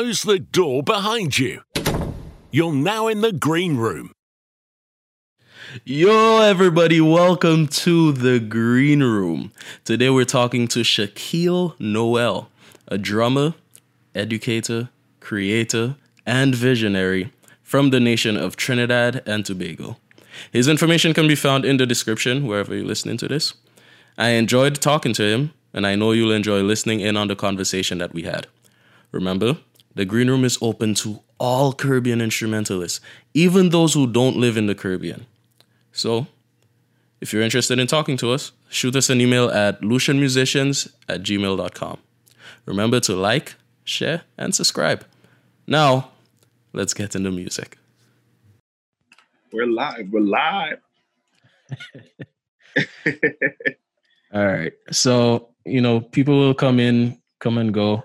close the door behind you. You're now in the green room. Yo, everybody, welcome to the Green Room. Today we're talking to Shaquille Noel, a drummer, educator, creator, and visionary from the nation of Trinidad and Tobago. His information can be found in the description wherever you're listening to this. I enjoyed talking to him, and I know you'll enjoy listening in on the conversation that we had. Remember, the Green Room is open to all Caribbean instrumentalists, even those who don't live in the Caribbean. So, if you're interested in talking to us, shoot us an email at lucianmusicians at gmail.com. Remember to like, share, and subscribe. Now, let's get into music. We're live. We're live. All right. So, you know, people will come in, come and go.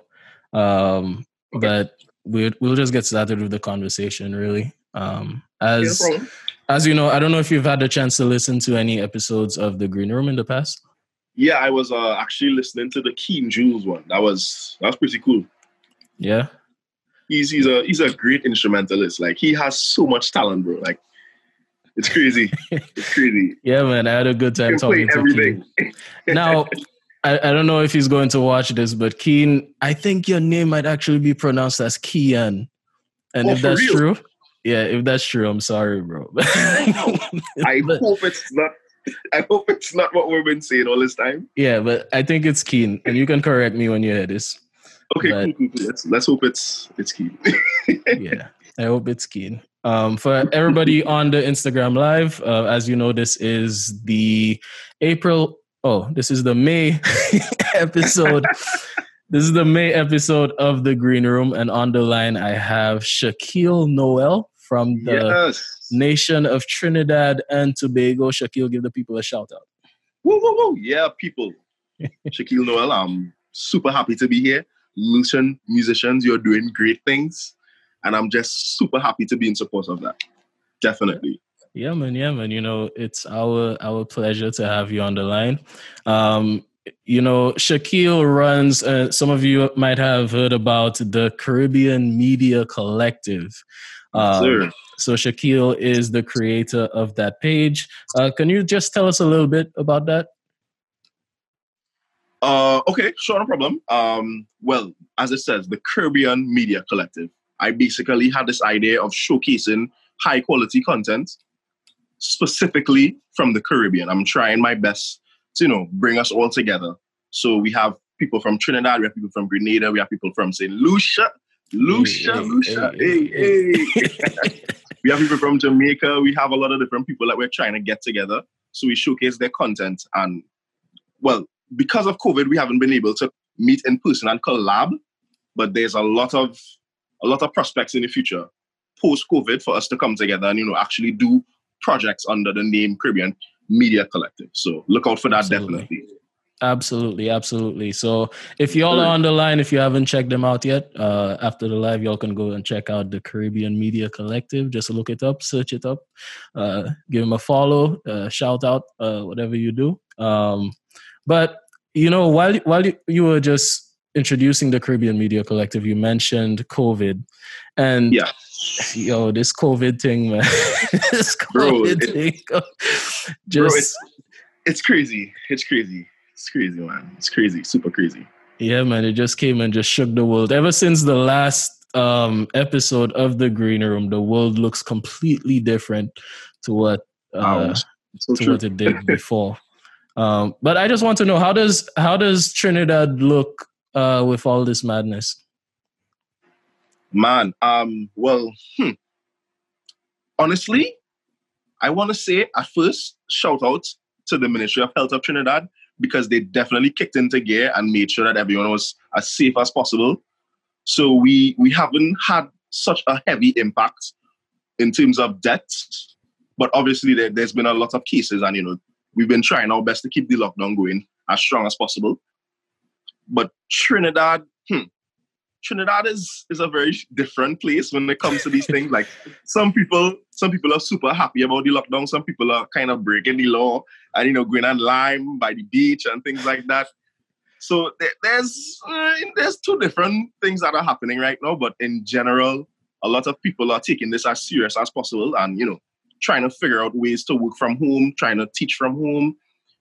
Um, okay. but we'll we'll just get started with the conversation really. Um, as yeah, no as you know, I don't know if you've had a chance to listen to any episodes of the Green Room in the past. Yeah, I was uh, actually listening to the Keen Jules one. That was that was pretty cool. Yeah. He's he's a he's a great instrumentalist. Like he has so much talent, bro. Like it's crazy. it's crazy. yeah, man. I had a good time talking to everything. Keen. now, I, I don't know if he's going to watch this, but Keen, I think your name might actually be pronounced as Kian. And oh, if that's real? true, yeah, if that's true, I'm sorry, bro. I hope it's not. I hope it's not what we've been saying all this time. Yeah, but I think it's Keen, and you can correct me when you hear this. Okay, cool, cool. Let's let's hope it's it's Keen. yeah, I hope it's Keen. Um, for everybody on the Instagram live, uh, as you know, this is the April oh, this is the May episode. this is the May episode of the Green Room, and on the line I have Shaquille Noel from the yes. nation of Trinidad and Tobago. Shaquille, give the people a shout out. Woo, woo, woo. Yeah, people. Shaquille Noel, I'm super happy to be here. Lucian musicians, you're doing great things. And I'm just super happy to be in support of that. Definitely. Yeah, man. Yeah, man. You know, it's our our pleasure to have you on the line. Um, you know, Shaquille runs. Uh, some of you might have heard about the Caribbean Media Collective. Um, so Shaquille is the creator of that page. Uh, can you just tell us a little bit about that? Uh, okay, sure, no problem. Um, well, as it says, the Caribbean Media Collective. I basically had this idea of showcasing high quality content specifically from the Caribbean. I'm trying my best to, you know, bring us all together. So we have people from Trinidad, we have people from Grenada, we have people from St. Lucia, Lucia, hey, Lucia, hey, hey. hey. we have people from Jamaica. We have a lot of different people that we're trying to get together. So we showcase their content. And well, because of COVID, we haven't been able to meet in person and collab. But there's a lot of a lot of prospects in the future post COVID for us to come together and you know actually do projects under the name Caribbean Media Collective. So look out for that absolutely. definitely. Absolutely, absolutely. So if y'all are on the line, if you haven't checked them out yet, uh, after the live, y'all can go and check out the Caribbean Media Collective. Just look it up, search it up, uh, give them a follow, uh, shout out, uh, whatever you do. Um, but you know, while while you, you were just introducing the Caribbean Media Collective, you mentioned COVID, and yeah yo, this COVID thing, man. this COVID bro, it, thing. Just bro, it's, it's crazy. It's crazy. It's crazy, man. It's crazy. Super crazy. Yeah, man. It just came and just shook the world. Ever since the last um, episode of the Green Room, the world looks completely different to what uh, so to what it did before. um, but I just want to know how does how does Trinidad look uh, with all this madness? Man, um, well, hmm. honestly, I want to say at first, shout out to the Ministry of Health of Trinidad because they definitely kicked into gear and made sure that everyone was as safe as possible. So we we haven't had such a heavy impact in terms of deaths, but obviously there, there's been a lot of cases, and you know we've been trying our best to keep the lockdown going as strong as possible. But Trinidad, hmm, Trinidad is is a very different place when it comes to these things. Like some people, some people are super happy about the lockdown. Some people are kind of breaking the law and you know going on lime by the beach and things like that. so there, there's uh, there's two different things that are happening right now, but in general, a lot of people are taking this as serious as possible, and you know, trying to figure out ways to work from home, trying to teach from home.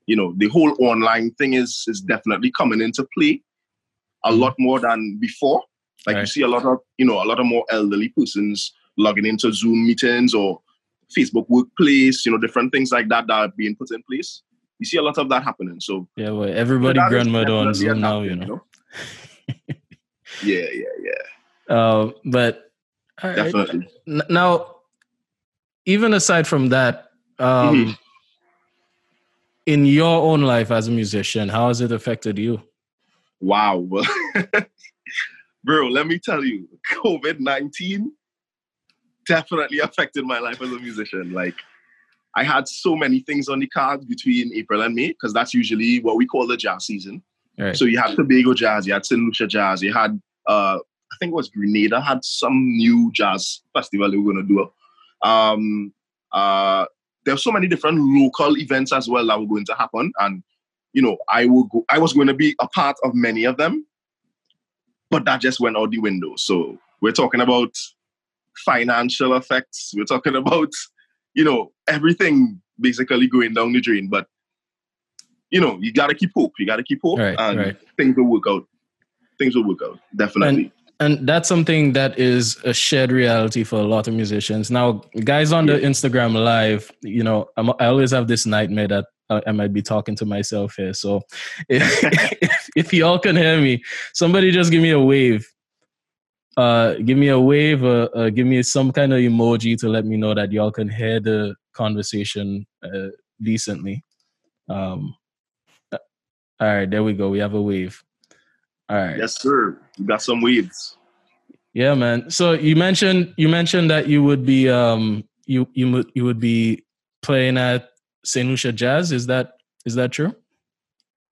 You know, the whole online thing is is definitely coming into play a lot more than before. Like you see a lot of you know a lot of more elderly persons logging into Zoom meetings or Facebook Workplace, you know, different things like that that are being put in place. You see a lot of that happening. So Yeah, well, everybody is grandmother on Zoom now, you know. yeah, yeah, yeah, Uh, but definitely. Now, even aside from that, um, Mm-hmm. In your own life as a musician, how has it affected you? Wow. Bro, let me tell you, COVID 19 definitely affected my life as a musician. Like, I had so many things on the cards between April and May, because that's usually what we call the jazz season. Right. So you had Tobago Jazz, you had St. Lucia Jazz, you had, uh, I think it was Grenada, had some new jazz festival they were going to do. Um, uh, there were so many different local events as well that were going to happen. And, you know, I will go, I was going to be a part of many of them, but that just went out the window. So we're talking about financial effects. We're talking about, you know, everything basically going down the drain. But you know, you gotta keep hope. You gotta keep hope, Right, and right. things will work out. Things will work out definitely. and that's something that is a shared reality for a lot of musicians. Now, guys on the Instagram live, you know, I'm, I always have this nightmare that I, I might be talking to myself here. So, if, if, if y'all can hear me, somebody just give me a wave. Uh, give me a wave. Uh, uh, give me some kind of emoji to let me know that y'all can hear the conversation uh, decently. Um, uh, all right, there we go. We have a wave. All right. yes, sir. Got some weeds. Yeah, man. So you mentioned you mentioned that you would be um you you would you would be playing at Saint Lucia Jazz. Is that is that true?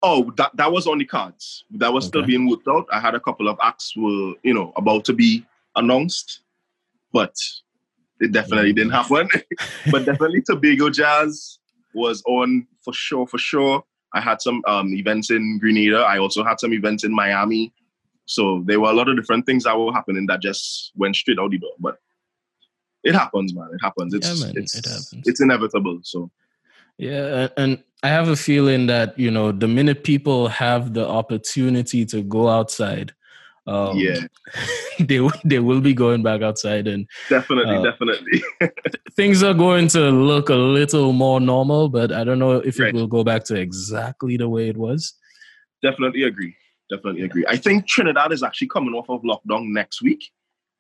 Oh, that, that was on the cards. That was still being worked out. I had a couple of acts were, you know, about to be announced, but it definitely didn't happen. but definitely Tobago Jazz was on for sure, for sure. I had some um, events in Grenada. I also had some events in Miami. So there were a lot of different things that were happening that just went straight out the door. But it happens, man. It happens. It's Yeah, man, it's it happens. it's inevitable. So Yeah, and I have a feeling that you know the minute people have the opportunity to go outside, um, yeah, they will- they will be going back outside, and definitely, Uh, definitely. things are going to look a little more normal. But I don't know if it will go back to exactly the way it was. definitely agree. Definitely agree. I think Trinidad is actually coming off of lockdown next week.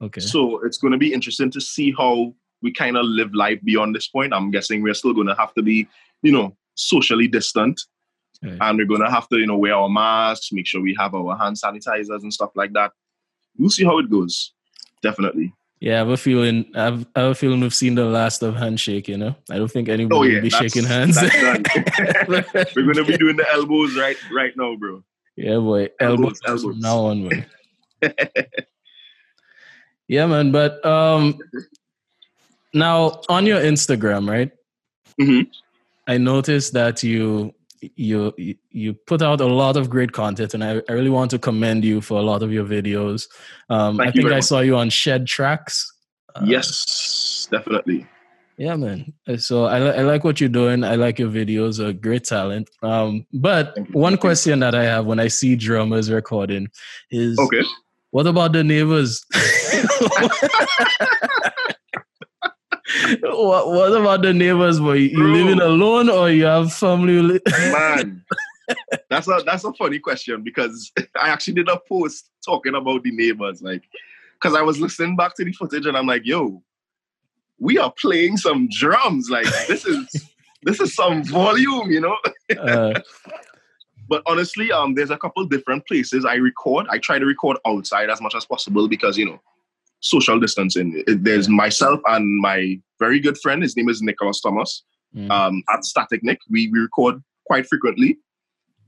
Okay. So it's going to be interesting to see how we kind of live life beyond this point. I'm guessing we're still going to have to be, you know, socially distant. Right. And we're going to have to, you know, wear our masks, make sure we have our hand sanitizers and stuff like that. We'll see how it goes. Definitely. Yeah, I have a feeling. I have, I have a feeling we've seen the last of handshake. You know, I don't think anybody Oh, yeah. will be shaking hands. we're going to be doing the elbows right right now, bro. Yeah, boy, Elbows, elbows, now on, man. yeah, man. But um, now on your Instagram, right? Mhm. I noticed that you you you put out a lot of great content, and I, I really want to commend you for a lot of your videos. Um, Thank I you think I much. saw you on Shed Tracks. Uh, yes, definitely. Yeah, man. So I, I like what you're doing. I like your videos. A great talent. Um, but one question that I have when I see drummers recording is, Okay. what about the neighbors? what, what about the neighbors? Boy, you Bro. living alone or you have family? Man, that's a that's a funny question because I actually did a post talking about the neighbors, like, because I was listening back to the footage and I'm like, yo, we are playing some drums, like this is this is some volume, you know. uh, But honestly, um, there's a couple different places I record. I try to record outside as much as possible because you know, social distancing. There's myself and my very good friend. His name is Nicholas Thomas. mm, um, at Static Nick. We, we record quite frequently.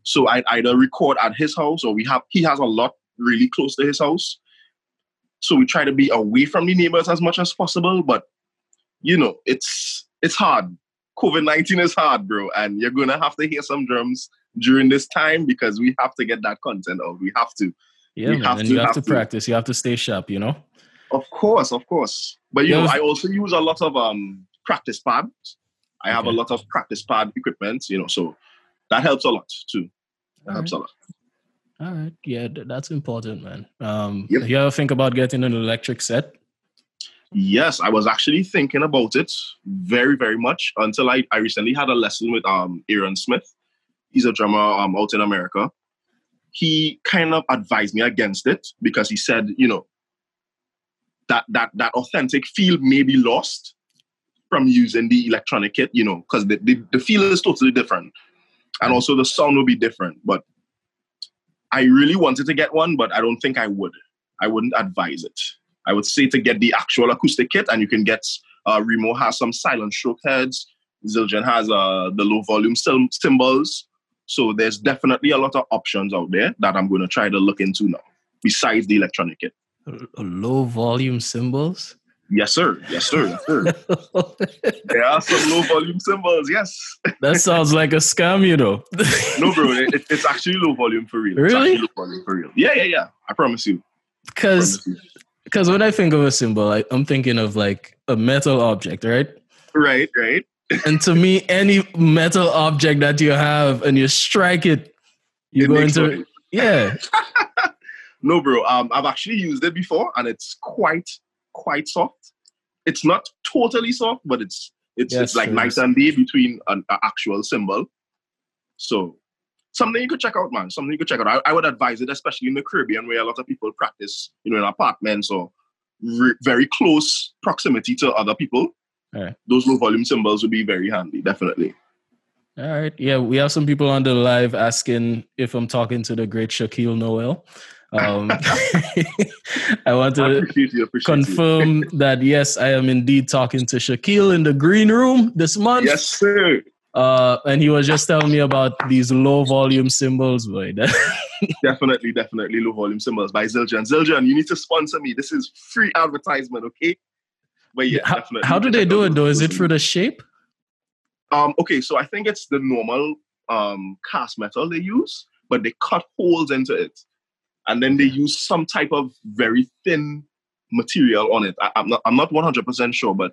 So I either record at his house or we have he has a lot really close to his house. So we try to be away from the neighbors as much as possible. But you know, it's it's hard. COVID 19 is hard, bro. And you're going to have to hear some drums during this time because we have to get that content out. We have to. Yeah, man. have and to- you have, have to to. practice. You have to stay sharp, you know? Of course, of course. But you Yeah, know, I also use a lot of um practice pads. I have a lot of practice pad equipment, you know, so that helps a lot too. That All helps right. a lot. All right. Yeah, th- that's important, man. Um, Yep. You ever think about getting an electric set? Yes, I was actually thinking about it very, very much until I, I recently had a lesson with um Aaron Smith. He's a drummer um out in America. He kind of advised me against it because he said, you know, that that that authentic feel may be lost from using the electronic kit, you know, because the, the, the feel is totally different. And also the sound will be different. But I really wanted to get one, but I don't think I would. I wouldn't advise it. I would say to get the actual acoustic kit, and you can get uh, Remo has some silent stroke heads. Zildjian has uh, the low volume cy- cymbals. So there's definitely a lot of options out there that I'm going to try to look into now, besides the electronic kit. Low volume cymbals? Yes, sir. Yes, sir. Yes, sir. there are some low volume cymbals. Yes. that sounds like a scam, you know. No, bro. It, it- it's actually low volume for real. Really? low volume for real. Yeah, yeah, yeah. I promise you. Because. Because when I think of a cymbal, I, I'm thinking of like a metal object, right? Right, right. And to me, any metal object that you have and you strike it, you It go into noise. yeah. No, bro. Um, I've actually used it before, and it's quite, quite soft. It's not totally soft, but it's it's Yes, it's like nice and day between an actual cymbal. So something you could check out, man. Something you could check out. I, I would advise it, especially in the Caribbean, where a lot of people practice, you know, in apartments or re- very close proximity to other people. Alright. Those low volume cymbals would be very handy, definitely. All right. Yeah, we have some people on the live asking if I'm talking to the great Shaquille Noel. Um, I want I to appreciate you. Appreciate you. confirm that yes, I am indeed talking to Shaquille in the green room this month. Yes, sir. Uh, and he was just telling me about these low volume cymbals, boy. Definitely, definitely low volume cymbals by Zildjian. Zildjian, you need to sponsor me. This is free advertisement, okay? But yeah, how, definitely. how do they do it though? Is it through the shape? Um, okay, so I think it's the normal um cast metal they use, but they cut holes into it, and then they use some type of very thin material on it. I, I'm not, I'm not 100 percent sure, but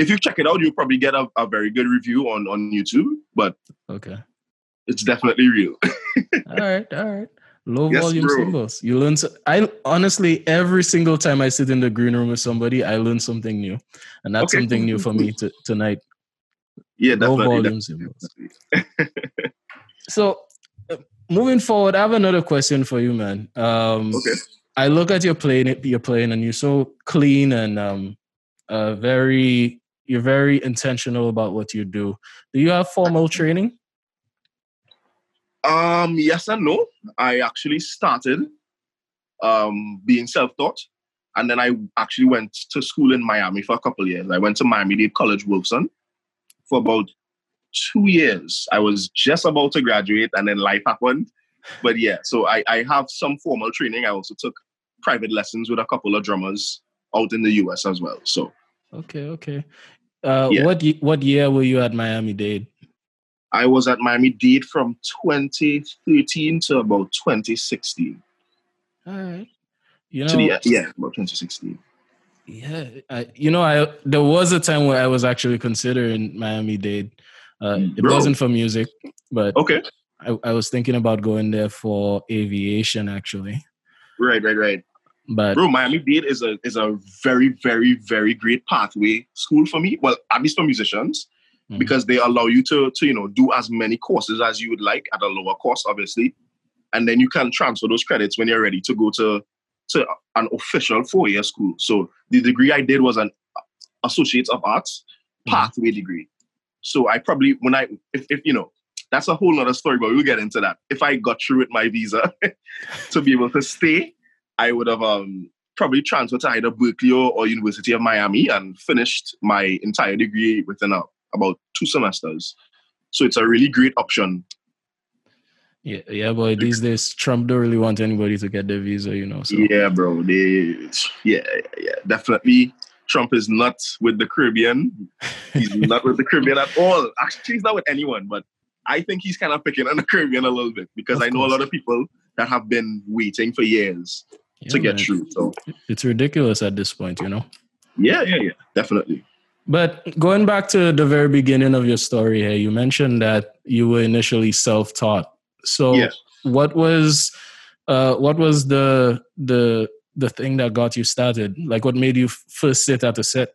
if you check it out, you'll probably get a, a very good review on on YouTube. But Okay. it's definitely real. All right. All right. Low Yes, volume bro. cymbals. You learn. So, I honestly, every single time I sit in the green room with somebody, I learn something new, and that's Okay, something new for me to, tonight. yeah, Low volume cymbals. So, uh, moving forward, I have another question for you, man. Um, Okay. I look at your playing, you're playing, and you're so clean and um, uh, very. You're very intentional about what you do. Do you have formal training? Um, yes and no. I actually started um, being self-taught, and then I actually went to school in Miami for a couple of years. I went to Miami-Dade College, Wolfson, for about two years. I was just about to graduate, and then life happened. But yeah, so I, I have some formal training. I also took private lessons with a couple of drummers out in the US as well. So Okay, okay. Uh, Yeah. What what year were you at Miami Dade? I was at Miami Dade from 2013 to about 2016. All right. You know, the, yeah, about 2016. Yeah, I, you know, I there was a time where I was actually considering Miami Dade. Uh, Mm, it bro. wasn't for music, but Okay. I, I was thinking about going there for aviation actually. Right, right, right. But Bro, Miami Dade is a is a very, very, very great pathway school for me. Well, at least for musicians, Mhm. because they allow you to to you know do as many courses as you would like at a lower cost, obviously, and then you can transfer those credits when you're ready to go to to an official four year school. So the degree I did was an Associate of Arts Mhm. pathway degree. So I probably when I if, if you know that's a whole other story, but we'll get into that. If I got through with my visa to be able to stay, I would have um, probably transferred to either Berklee or, or University of Miami and finished my entire degree within a, about two semesters. So it's a really great option. yeah, yeah, boy, these days Trump don't really want anybody to get their visa, you know. So Yeah, bro. They, yeah, yeah, definitely Trump is not with the Caribbean. He's not with the Caribbean at all. Actually, he's not with anyone, but I think he's kind of picking on the Caribbean a little bit because Of I know course. a lot of people that have been waiting for years Yeah, to get man. through. So It's ridiculous at this point, you know. yeah, yeah, yeah, definitely. But going back to the very beginning of your story here, you mentioned that you were initially self-taught. So Yes. what was uh what was the the the thing that got you started? Like what made you first sit at a set?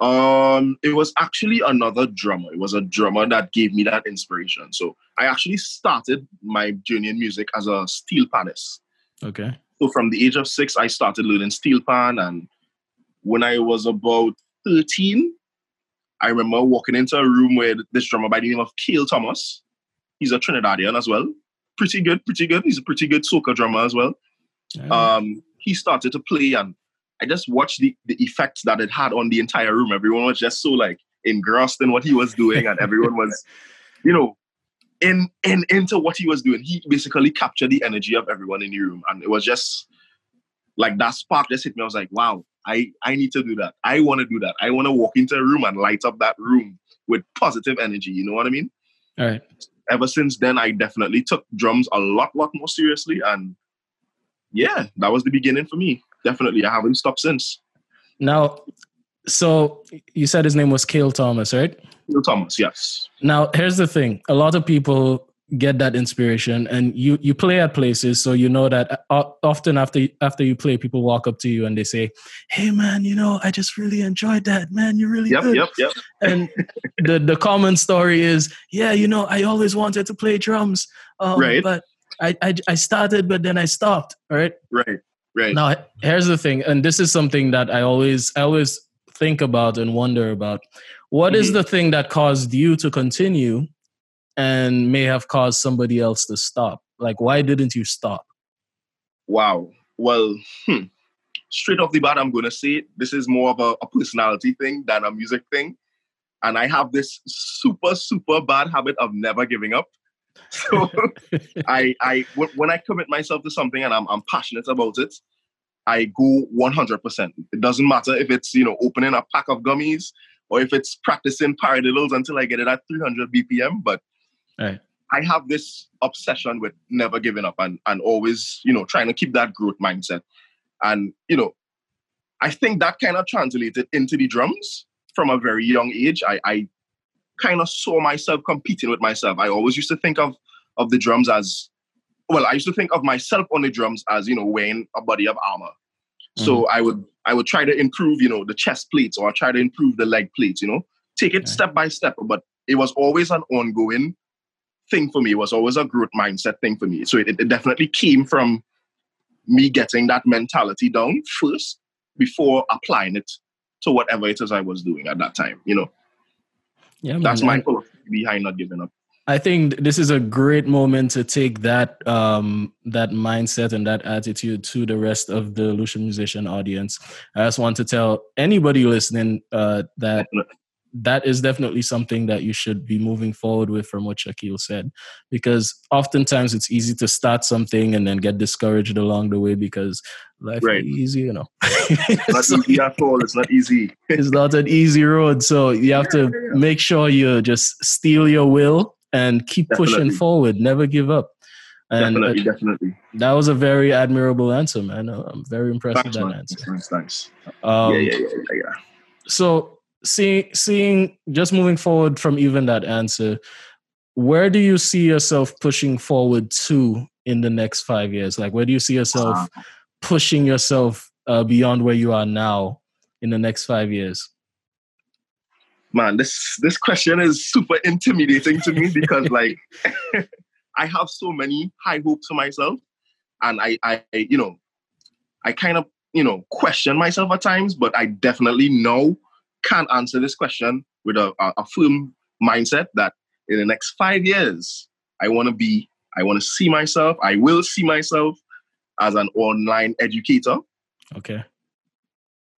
Um, it was actually another drummer. It was a drummer that gave me that inspiration. So I actually started my journey in music as a steel panist. Okay. So from the age of six, I started learning steel pan, and when I was about thirteen, I remember walking into a room with this drummer by the name of Keel Thomas. He's a Trinidadian as well. Pretty good, pretty good. He's a pretty good soca drummer as well. Yeah. um, he started to play and I just watched the, the effects that it had on the entire room. Everyone was just so like engrossed in what he was doing and everyone was, you know, in in into what he was doing. He basically captured the energy of everyone in the room. And it was just like that spark just hit me. I was like, wow, I, I need to do that. I want to do that. I want to walk into a room and light up that room with positive energy. You know what I mean? All right. Ever since then, I definitely took drums a lot, lot more seriously. And yeah, that was the beginning for me. Definitely. I haven't stopped since. Now so you said his name was Kale Thomas, right? Neil Thomas, yes. Now, here's the thing: a lot of people get that inspiration, and you you play at places, so you know that often after after you play, people walk up to you and they say, "Hey, man, you know, I just really enjoyed that, man. You're really Yep, good." yep, yep. And the the common story is, "Yeah, you know, I always wanted to play drums, um, Right. but I, I I started, but then I stopped." All right. Right, right. Now, here's the thing, and this is something that I always I always think about and wonder about. What is Mhm. the thing that caused you to continue and may have caused somebody else to stop? Like, why didn't you stop? Wow. Well, hmm. straight off the bat, I'm going to say this is more of a, a personality thing than a music thing. And I have this super, super bad habit of never giving up. So I, I, when when I commit myself to something and I'm, I'm passionate about it, I go 100%. It doesn't matter if it's, you know, opening a pack of gummies or if it's practicing paradiddles until I get it at 300 BPM. But Right. I have this obsession with never giving up and, and always, you know, trying to keep that growth mindset. And, you know, I think that kind of translated into the drums from a very young age. I, I kind of saw myself competing with myself. I always used to think of, of the drums as, well, I used to think of myself on the drums as, you know, wearing a body of armor. So mm-hmm. I would I would try to improve, you know, the chest plates or try to improve the leg plates, you know, take it Okay. step by step. But it was always an ongoing thing for me. It was always a growth mindset thing for me. So it, it definitely came from me getting that mentality down first before applying it to whatever it is I was doing at that time. You know, Yeah, that's man. my And philosophy behind not giving up. I think this is a great moment to take that um, that mindset and that attitude to the rest of the Lucian musician audience. I just want to tell anybody listening uh, that that is definitely something that you should be moving forward with from what Shaquille said. Because oftentimes it's easy to start something and then get discouraged along the way because life Right. is easy, you know. Not So easy at all. It's not easy. it's not an easy road. So you have to Yeah, yeah, yeah. make sure you just steel your will and keep pushing forward, never give up. And uh, definitely, definitely. that was a very admirable answer, man. I'm very impressed Thanks, with that man. answer. Thanks, thanks. Um, yeah, yeah, yeah, yeah, yeah. so seeing seeing just moving forward from even that answer where do you see yourself pushing forward to in the next five years like where do you see yourself Wow. pushing yourself uh, beyond where you are now in the next five years man this this question is super intimidating to me because like i have so many high hopes for myself and I, I you know i kind of you know question myself at times but i definitely know can't answer this question with a, a, a firm mindset that in the next five years i want to be i want to see myself i will see myself as an online educator. Okay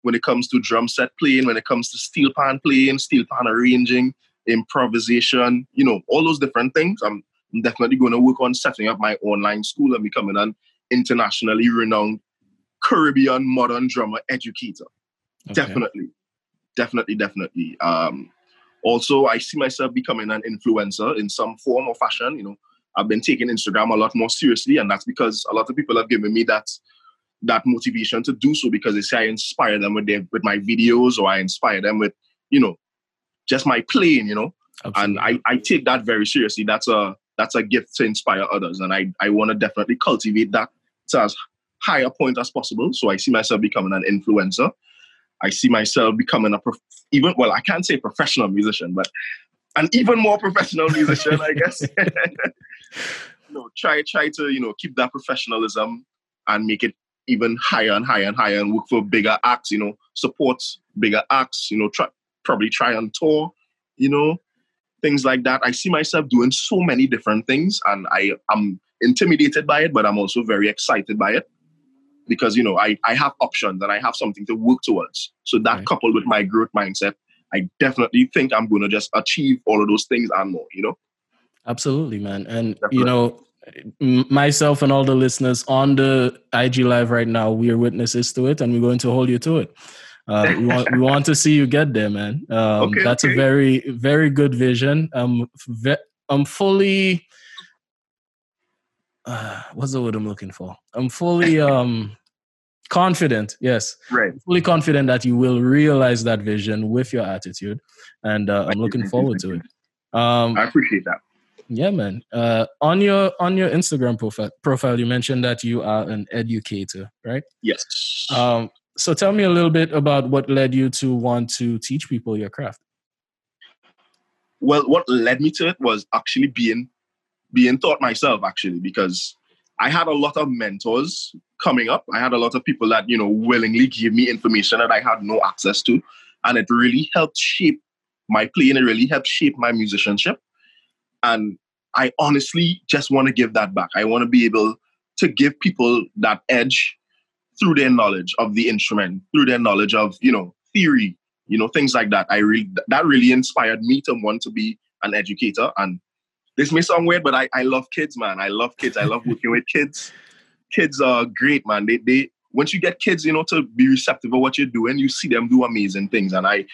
when it comes to drum set playing, when it comes to steel pan playing, steel pan arranging, improvisation, you know, all those different things. I'm definitely going to work on setting up my online school and becoming an internationally renowned Caribbean modern drummer educator. Okay. Definitely, definitely, definitely. Um, also, I see myself becoming an influencer in some form or fashion. You know, I've been taking Instagram a lot more seriously, and that's because a lot of people have given me that that motivation to do so because they say I inspire them with their with my videos or I inspire them with you know just my playing. You know, Absolutely. and I I take that very seriously. That's a that's a gift to inspire others, and I I want to definitely cultivate that to as high a point as possible. So I see myself becoming an influencer. I see myself becoming a prof- even well, I can't say professional musician, but an even more professional musician, I guess. you know, try try to you know keep that professionalism and make it even higher and higher and higher, and work for bigger acts. You know, support bigger acts. You know, try probably try on tour. You know, things like that. I see myself doing so many different things, and I am intimidated by it, but I'm also very excited by it because you know I, I have options and I have something to work towards. So that right. coupled with my growth mindset, I definitely think I'm going to just achieve all of those things and more. You know. Absolutely, man. And definitely. you know, myself and all the listeners on the IG live right now, we are witnesses to it, and we're going to hold you to it. Uh, we want we want to see you get there, man. Um, okay, that's okay. a very very good vision. Um, ve- I'm fully uh, what's the word I'm looking for? I'm fully um confident. Yes, right. Fully confident that you will realize that vision with your attitude, and uh, I'm looking forward to it. Um, I appreciate that. Yeah, man. Uh, on your on your Instagram profile, profile, you mentioned that you are an educator, right? Yes. Um, so tell me a little bit about what led you to want to teach people your craft. Well, what led me to it was actually being being taught myself actually because I had a lot of mentors coming up. I had a lot of people that, you know, willingly gave me information that I had no access to. And it really helped shape my playing. It really helped shape my musicianship. And I honestly just want to give that back. I want to be able to give people that edge through their knowledge of the instrument, through their knowledge of, you know, theory, you know, things like that. I really that really inspired me to want to be an educator and this may sound weird, but I, I love kids, man. I love kids. I love working with kids. Kids are great, man. They they once you get kids, you know, to be receptive of what you're doing, you see them do amazing things. And I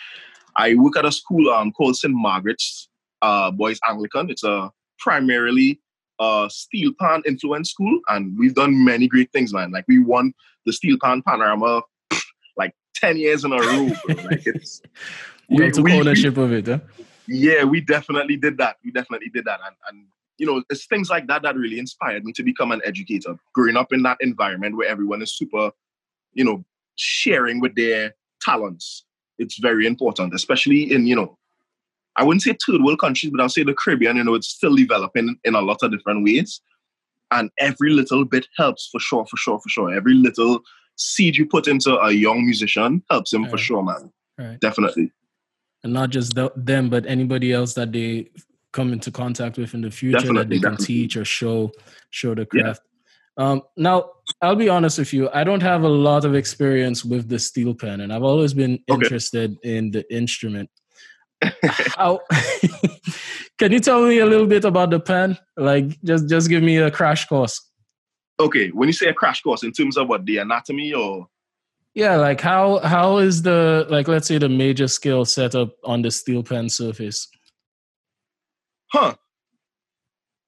I work at a school um called St. Margaret's uh Boys Anglican. It's a primarily a steel pan influence school, and we've done many great things, man. Like we won the steel pan panorama like 10 years in a row. Like it's you we, took we, ownership we, of it, huh? yeah, we definitely did that. We definitely did that. And, and you know, it's things like that that really inspired me to become an educator. Growing up in that environment where everyone is super, you know, sharing with their talents, it's very important, especially in, you know, I wouldn't say third world countries, but I'll say the Caribbean, you know, it's still developing in a lot of different ways. And every little bit helps for sure, for sure, for sure. Every little seed you put into a young musician helps him right. for sure, man. Right. Definitely and not just the, them, but anybody else that they come into contact with in the future definitely, that they definitely. can teach or show show the craft. Yeah. Um, now, I'll be honest with you. I don't have a lot of experience with the steel pan, and I've always been okay. interested in the instrument. How can you tell me a little bit about the pan? Like, just just give me a crash course. Okay, when you say a crash course, in terms of what the anatomy or yeah, like how how is the like let's say the major scale setup on the steel pan surface? Huh.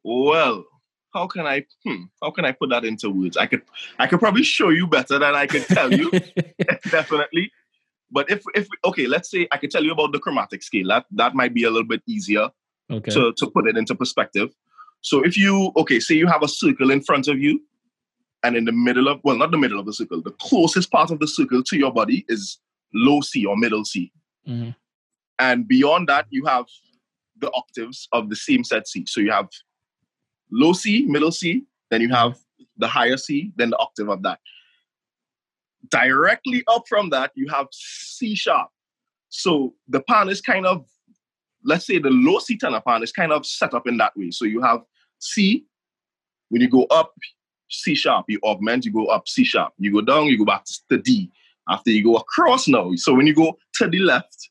Well, how can I hmm, how can I put that into words? I could I could probably show you better than I could tell you. Definitely. But if if okay, let's say I could tell you about the chromatic scale. That that might be a little bit easier okay. to, to put it into perspective. So if you okay, say you have a circle in front of you and in the middle of, well, not the middle of the circle, the closest part of the circle to your body is low C or middle C. Mm-hmm. And beyond that, you have the octaves of the same set C. So you have low C, middle C, then you have the higher C, then the octave of that. Directly up from that, you have C sharp. So the pan is kind of, let's say the low C tenor pan is kind of set up in that way. So you have C, when you go up, C sharp, you augment, you go up C sharp. You go down, you go back to D. After you go across now, so when you go to the left,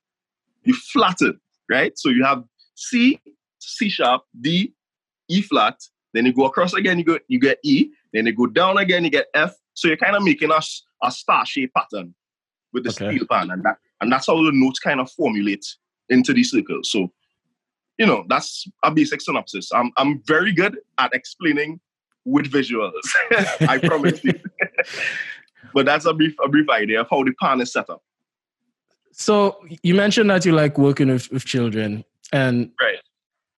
you flatten, right? So you have C, C sharp, D, E flat. Then you go across again, you go you get E. Then you go down again, you get F. So you're kind of making a, a star shape pattern. with the Okay. steel pan, and that and that's how the notes kind of formulate into the circles. So, you know, that's a basic synopsis. I'm I'm very good at explaining with visuals. I promise you. but that's a brief a brief idea of how the pan is set up. So you mentioned that you like working with, with children, and Right.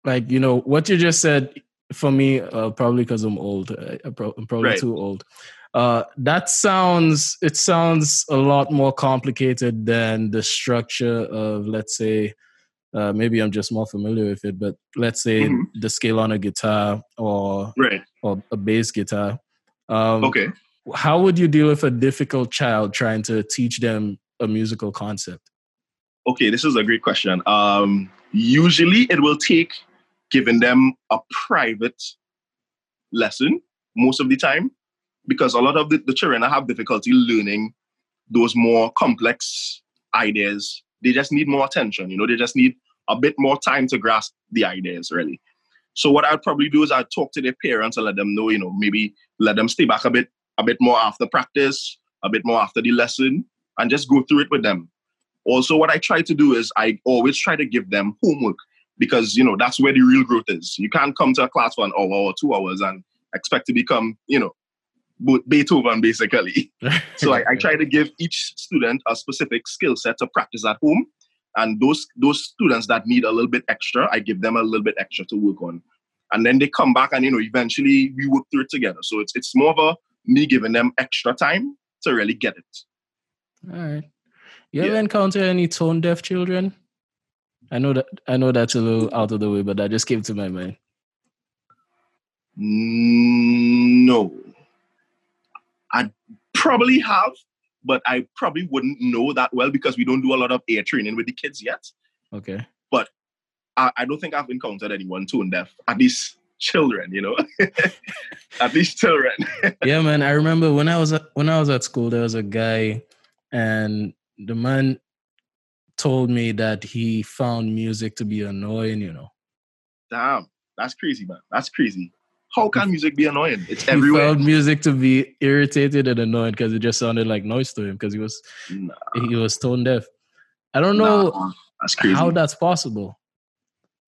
like you know what you just said for me, uh, probably because I'm old. uh, I'm pro- I'm probably Right. too old. Uh, that sounds it sounds a lot more complicated than the structure of let's say. Uh, maybe I'm just more familiar with it, but let's say Mhm. the scale on a guitar or Right. or a bass guitar. Um, Okay. how would you deal with a difficult child trying to teach them a musical concept? Okay, this is a great question. Um, usually it will take giving them a private lesson most of the time because a lot of the, the children have difficulty learning those more complex ideas. They just need more attention, you know, they just need a bit more time to grasp the ideas, really. So what I'd probably do is I'd talk to their parents and let them know, you know, maybe let them stay back a bit, a bit more after practice, a bit more after the lesson, and just go through it with them. Also, what I try to do is I always try to give them homework because you know that's where the real growth is. You can't come to a class for an hour or two hours and expect to become, you know, Beethoven basically. So I, I try to give each student a specific skill set to practice at home. And those those students that need a little bit extra, I give them a little bit extra to work on. And then they come back and you know, eventually we work through it together. So it's it's more of a me giving them extra time to really get it. All right. You ever encounter any tone deaf children? I know that I know that's a little out of the way, but that just came to my mind. Mm, No. I probably have, but I probably wouldn't know that well because we don't do a lot of ear training with the kids yet. Okay. I, I don't think I've encountered anyone tone deaf, at least children, you know? at least children. yeah, man. I remember when I was at, when I was at school, there was a guy, and the man told me that he found music to be annoying. You know, Damn, that's crazy, man. That's crazy. How can music be annoying? It's everywhere. he found music to be irritated and annoying because it just sounded like noise to him because he was Nah, he was tone deaf. I don't know nah, that's crazy. how that's possible.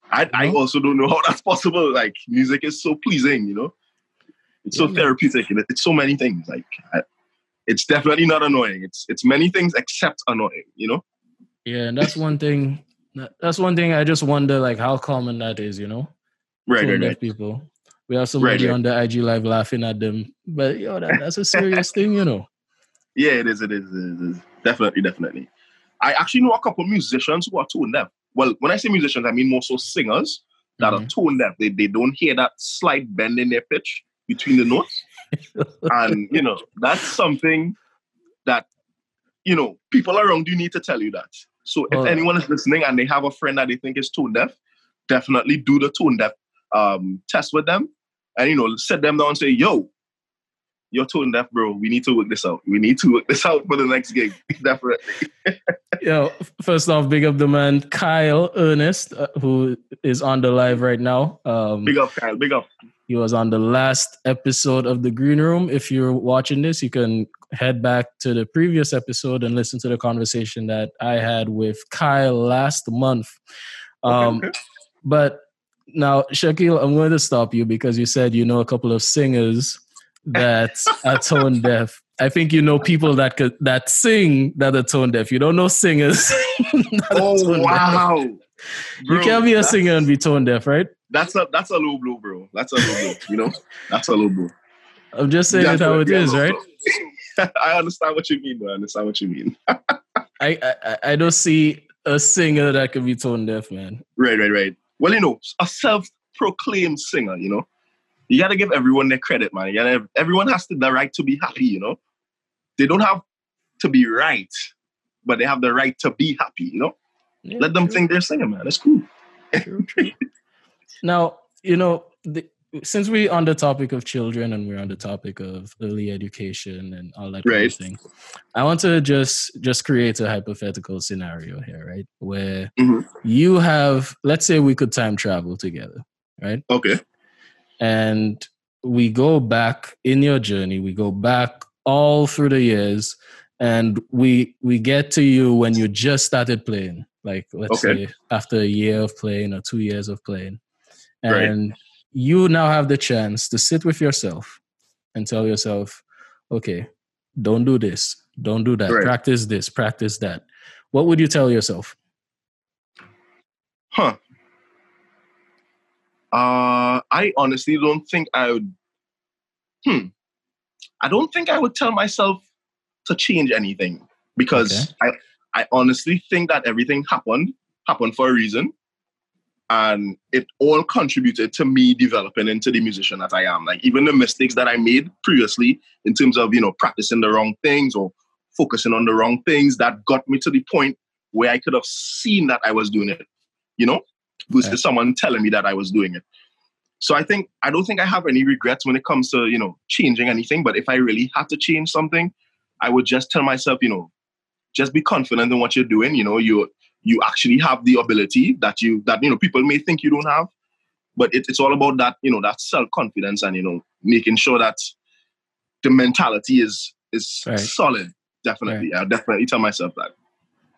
I, I also don't know how that's possible. Like music is so pleasing, you know. It's Yeah, so therapeutic. and It's so many things. Like I, it's definitely not annoying. It's it's many things except annoying. You know. Yeah, and that's one thing. That's one thing I just wonder, like how common that is. You know, Right, right, deaf right. people. We have somebody right. on the IG live laughing at them, but yo, that, that's a serious thing, you know. Yeah, it is. It is. It is. Definitely, definitely. I actually know a couple of musicians who are tone deaf. Well, when I say musicians, I mean more so singers that Mhm. are tone deaf. They they don't hear that slight bend in their pitch between the notes. and you know that's something that you know people around you need to tell you that so if Oh. anyone is listening and they have a friend that they think is tone deaf definitely do the tone deaf um, test with them and you know sit them down and say yo you're tone deaf bro we need to work this out we need to work this out for the next gig definitely Yo, first off, big up the man Kyle Ernest, uh, who is on the live right now. Um, big up kyle big up He was on the last episode of the Green Room. If you're watching this, you can head back to the previous episode and listen to the conversation that I had with Kyle last month. Um, Okay, okay. But now, Shaquille, I'm going to stop you because you said you know a couple of singers that are tone deaf. I think you know people that could that sing that are tone deaf. You don't know singers. oh wow You can't be a singer and be tone deaf, right? that's a that's a low blow bro that's a low blow you know that's a low blow I'm just saying it how it is, right? I understand what you mean. though. I understand what you mean. I, I I- I don't see a singer that can be tone deaf, man. Right, right, right. Well, you know, a self-proclaimed singer. You know, you gotta give everyone their credit, man. You gotta, everyone has the right to be happy. You know, they don't have to be right, but they have the right to be happy. You know, Yeah, let them true, think they're singing, man. That's cool. true, true. now, you know, the, since we're on the topic of children and we're on the topic of early education and all that kind of thing, I want to just just create a hypothetical scenario here, right? Where Mhm. you have, let's say, we could time travel together, right? Okay. and we go back in your journey we go back all through the years and we we get to you when you just started playing, like let's Okay. say after a year of playing or two years of playing, Right. You now have the chance to sit with yourself and tell yourself, okay, don't do this, don't do that, Right. practice this, practice that. What would you tell yourself? Huh. Uh, I honestly don't think I would. Hmm. I don't think I would tell myself to change anything because I, I honestly think that everything happened happened for a reason, and it all contributed to me developing into the musician that I am. Like even the mistakes that I made previously in terms of you know practicing the wrong things or focusing on the wrong things that got me to the point where I could have seen that I was doing it you know, versus someone telling me that I was doing it. So I think I don't think I have any regrets when it comes to you know changing anything. But if I really had to change something, I would just tell myself, you know, just be confident in what you're doing. You know, you you actually have the ability that you that you know people may think you don't have, but it, it's all about that you know that self confidence and you know making sure that the mentality is is Right. solid. Definitely, I'll definitely tell myself that.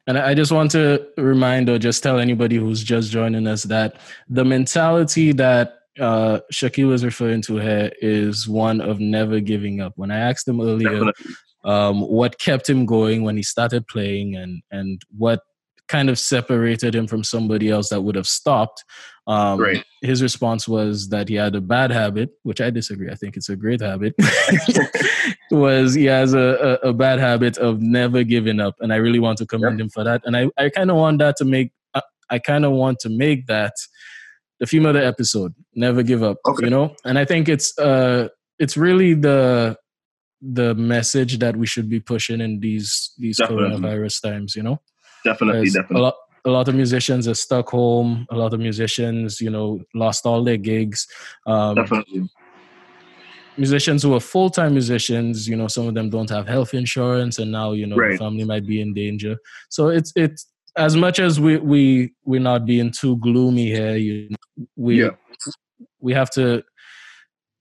And I I just want to remind or just tell anybody who's just joining us that the mentality that uh, Shaquille was referring to here is one of never giving up. When I asked him earlier um, what kept him going when he started playing and, and what kind of separated him from somebody else that would have stopped, um, Right. his response was that he had a bad habit, which I disagree. I think it's a great habit. was he has a, a, a bad habit of never giving up, and I really want to commend him for that. And I, I kind of want that to make I, I kind of want to make that the female of the episode. Never give up, Okay. you know. And I think it's uh it's really the the message that we should be pushing in these these Definitely. coronavirus times, you know. Definitely, definitely. A lot, a lot of musicians are stuck home. A lot of musicians, you know, lost all their gigs. Um, Definitely. musicians who are full time musicians, you know, some of them don't have health insurance, and now you know the Right. family might be in danger. So it's it's as much as we we we're not being too gloomy here. You we Yeah. we have to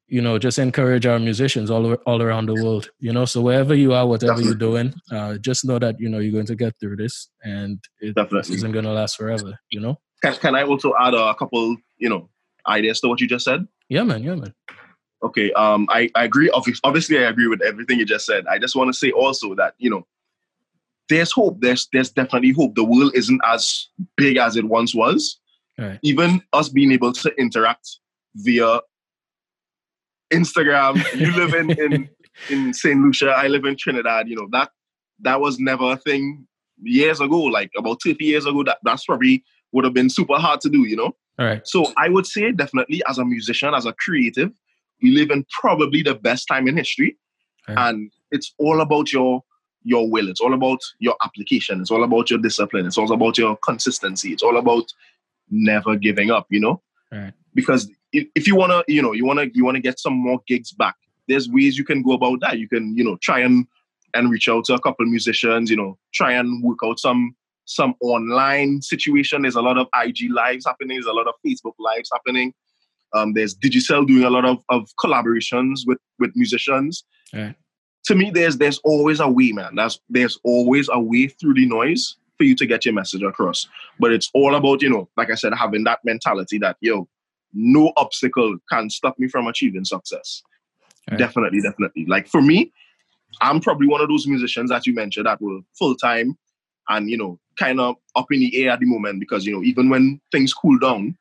you know just encourage our musicians all all around the world you know so wherever you are whatever you're doing uh just know that you know you're going to get through this and it Definitely. isn't going to last forever you know Can, can I also add a couple, you know, ideas to what you just said? yeah man yeah man Okay. Um, I, I agree. Obvi- Obviously, I agree with everything you just said. I just want to say also that you know, there's hope. There's there's definitely hope. The world isn't as big as it once was. Right. Even us being able to interact via Instagram. You live in in in Saint Lucia. I live in Trinidad. You know that that was never a thing years ago. Like about 30 years ago. That that's probably would have been super hard to do. You know. all right So I would say definitely as a musician, as a creative, we live in probably the best time in history. Right. And it's all about your your will. It's all about your application. It's all about your discipline. It's all about your consistency. It's all about never giving up, you know? Right. Because if, you wanna, you know, you wanna you wanna get some more gigs back, there's ways you can go about that. You can, you know, try and and reach out to a couple musicians, you know, try and work out some some online situation. There's a lot of IG lives happening. There's a lot of Facebook lives happening. Um, there's Digicel doing a lot of, of collaborations with with musicians. Right. To me, there's there's always a way, man. There's there's always a way through the noise for you to get your message across. But it's all about, you know, like I said, having that mentality that yo, no obstacle can stop me from achieving success. Right. Definitely, definitely. Like for me, I'm probably one of those musicians that you mentioned that were full time and you know kind of up in the air at the moment because you know even when things cool down,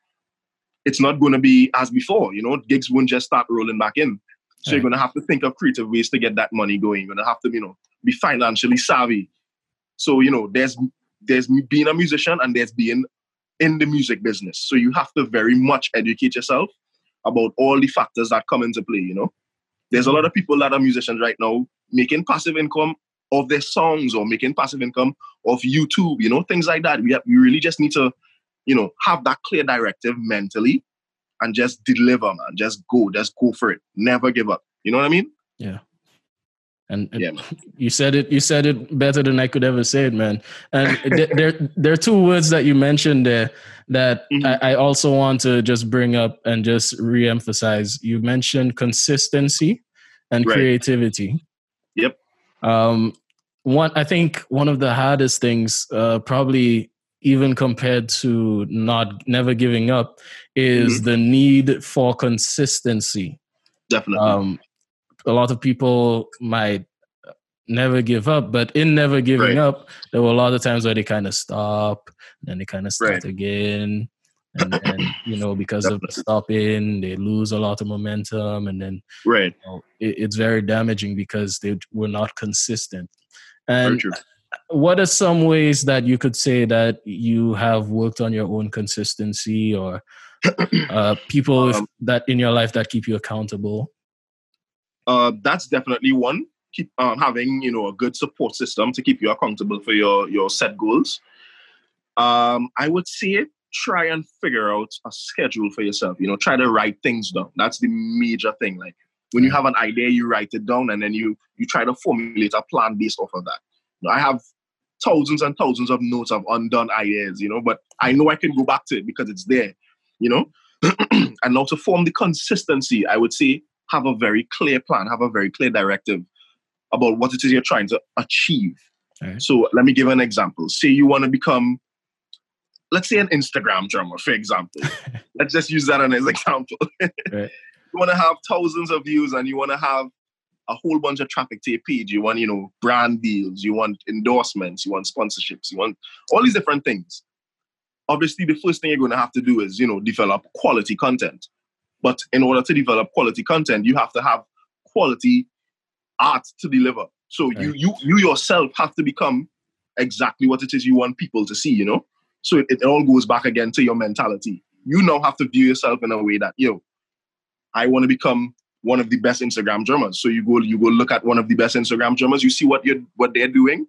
it's not going to be as before. You know, gigs won't just start rolling back in. So you're going to have to think of creative ways to get that money going. You're going to have to you know be financially savvy. So you know there's there's being a musician and there's being in the music business. So you have to very much educate yourself about all the factors that come into play. You know, there's a lot of people that are musicians right now making passive income of their songs or making passive income of YouTube. You know, things like that. We have, we really just need to, you know, have that clear directive mentally and just deliver, man. Just go, just go for it. Never give up. You know what I mean? and, and Yeah, you said it you said it better than i could ever say it man and th- there there are two words that you mentioned there that Mhm. I, I also want to just bring up and just re-emphasize you mentioned consistency and Right. creativity Yep. um one I think one of the hardest things, uh, probably even compared to not never giving up, is Mhm. the need for consistency. Definitely. Um, a lot of people might never give up, but in never giving Right. up, there were a lot of times where they kind of stop, then they kind of start Right. again. And, and you know because of stopping they lose a lot of momentum and then right. you know, it, it's very damaging because they were not consistent and what are some ways that you could say that you have worked on your own consistency or uh, people Um, that in your life that keep you accountable uh, that's definitely one. Keep um, having you know a good support system to keep you accountable for your your set goals. Um, I would say try and figure out a schedule for yourself. You know, try to write things down. That's the major thing. Like when you have an idea, you write it down, and then you you try to formulate a plan based off of that. You know, I have thousands and thousands of notes of undone ideas. You know, but I know I can go back to it because it's there. You know, and now to form the consistency, I would say have a very clear plan, have a very clear directive about what it is you're trying to achieve. So let me give an example. Say you want to become, let's say, an Instagram drummer, for example. let's just use that as an example. Right. You want to have thousands of views and you want to have a whole bunch of traffic to your page. You want, you know, brand deals, you want endorsements, you want sponsorships, you want all these different things. Obviously, the first thing you're going to have to do is, you know, develop quality content. But in order to develop quality content, you have to have quality art to deliver. So you Right. you you yourself have to become exactly what it is you want people to see, you know? So it, it all goes back again to your mentality. You now have to view yourself in a way that, yo, I want to become one of the best Instagram drummers. So you go you go look at one of the best Instagram drummers, you see what you're what they're doing,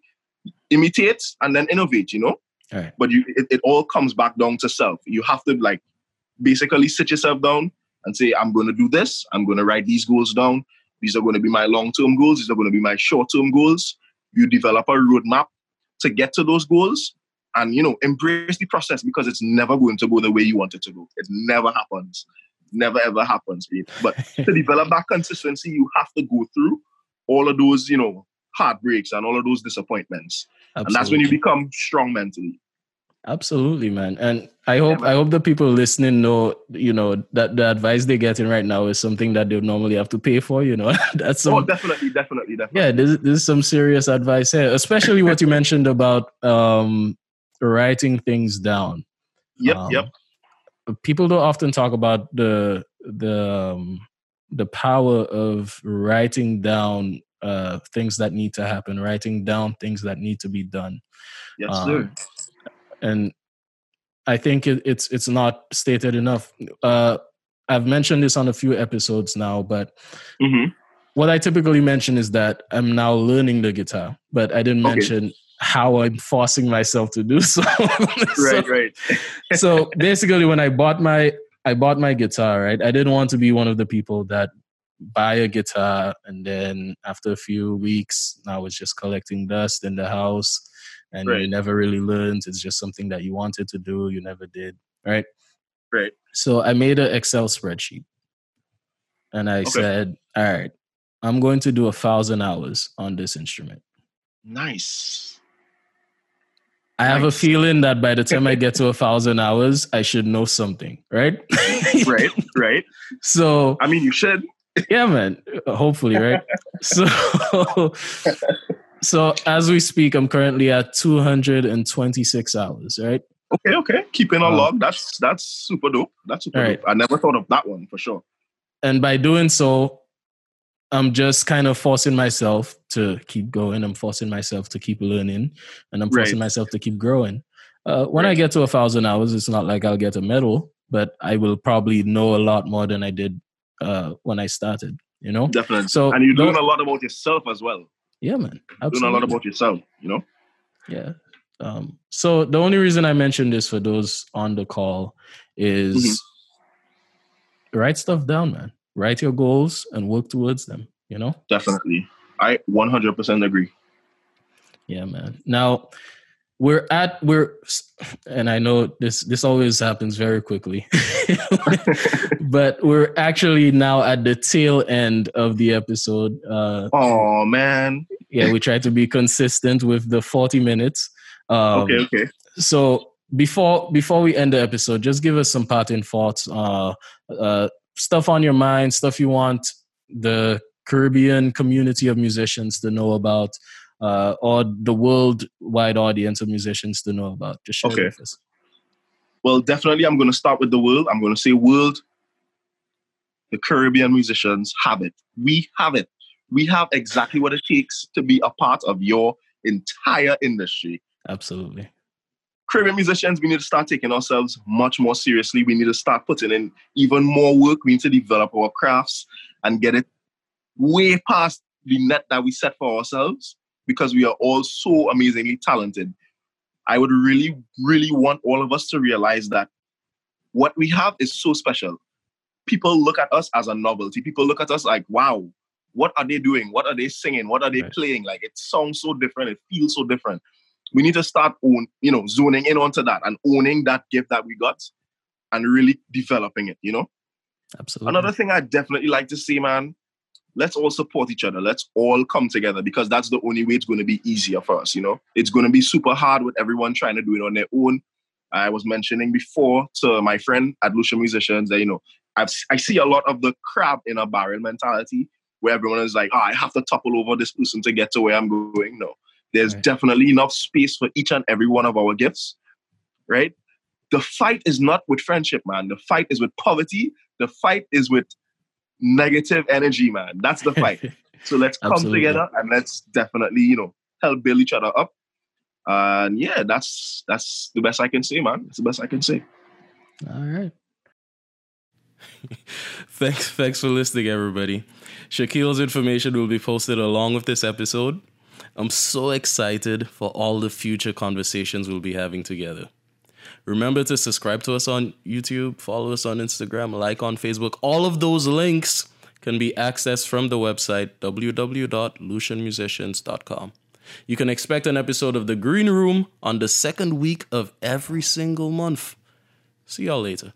imitate and then innovate, you know? Right. But you it, it all comes back down to self. You have to like basically sit yourself down and say, I'm gonna do this, I'm gonna write these goals down. These are going to be my long-term goals. These are going to be my short-term goals. You develop a roadmap to get to those goals, and you know, embrace the process because it's never going to go the way you want it to go. It never happens. Never ever happens. babe. But to develop that consistency, you have to go through all of those, you know, heartbreaks and all of those disappointments, and that's when you become strong mentally. Absolutely, man. And I hope man. I hope the people listening know, you know, that the advice they're getting right now is something that they normally have to pay for. You know, that's some oh, definitely, definitely, definitely. yeah. This, this is some serious advice here, especially what you mentioned about um writing things down. Yep, Um, yep. People don't often talk about the the um, the power of writing down uh things that need to happen, writing down things that need to be done. Yes, um, sir. And I think it, it's it's not stated enough. Uh, I've mentioned this on a few episodes now, but hmm what I typically mention is that I'm now learning the guitar, but I didn't Okay. mention how I'm forcing myself to do so. Right, so, right. so basically, when I bought my I bought my guitar, right, I didn't want to be one of the people that buy a guitar and then after a few weeks, now it's just collecting dust in the house, and you never really learned. It's just something that you wanted to do, you never did, right? Right. So I made an Excel spreadsheet, and I Okay. said, "All right, I'm going to do a thousand hours on this instrument." Nice. I have a feeling that by the time I get to a thousand hours, I should know something, right? Right, right. So I mean, you should. yeah, man. Hopefully, right? so, so as we speak, I'm currently at 226 hours, right? Okay, okay. Keeping a log. That's that's super dope. That's super Right. dope. I never thought of that one for sure. And by doing so, I'm just kind of forcing myself to keep going. I'm forcing myself to keep learning, and I'm forcing Right. myself to keep growing. Uh, when I get to a thousand hours, it's not like I'll get a medal, but I will probably know a lot more than I did uh, when I started. You know? Definitely. So and you learn a lot about yourself as well. Yeah, man. Absolutely. learn a lot about yourself, you know? Yeah. Um, so the only reason I mentioned this for those on the call is Mm-hmm. write stuff down, man. Write your goals and work towards them. You know? Definitely. I 100% agree. Yeah, man. Now we're at we're and I know this this always happens very quickly. but we're actually now at the tail end of the episode. Uh Oh, man. yeah, we try to be consistent with the 40 minutes. Um, okay, okay. So before before we end the episode, just give us some parting thoughts. Uh, uh, stuff on your mind, stuff you want the Caribbean community of musicians to know about, uh, or the worldwide audience of musicians to know about. Just share okay. with us. Well, definitely, I'm going to start with the world. I'm going to say world. The Caribbean musicians have it. We have it. We have exactly what it takes to be a part of your entire industry. Absolutely. Caribbean musicians, we need to start taking ourselves much more seriously. We need to start putting in even more work. We need to develop our crafts and get it way past the net that we set for ourselves because we are all so amazingly talented. I would really, really want all of us to realize that what we have is so special. People look at us as a novelty. People look at us like, wow, what are they doing? What are they singing? What are they right. playing? Like it sounds so different. It feels so different we need to start own, you know, zoning in onto that and owning that gift that we got and really developing it, you know? Absolutely. Another thing I definitely like to see, man, let's all support each other. Let's all come together because that's the only way it's going to be easier for us, you know? It's going to be super hard with everyone trying to do it on their own. I was mentioning before to my friend at Lucian Musicians that, you know, I've, I see a lot of the crab in a barrel mentality where everyone is like, oh, I have to topple over this person to get to where I'm going. No, there's right. definitely enough space for each and every one of our gifts, right? The fight is not with friendship, man. The fight is with poverty. The fight is with negative energy, man. That's the fight. so let's come together and let's definitely, you know, help build each other up. And yeah, that's that's the best I can say, man. That's the best I can say. All right. thanks, thanks for listening, everybody. Shaquille's information will be posted along with this episode. I'm so excited for all the future conversations we'll be having together. Remember to subscribe to us on YouTube, follow us on Instagram, like on Facebook. All of those links can be accessed from the website www.lucianmusicians.com. You can expect an episode of The Green Room on the second week of every single month. See y'all later.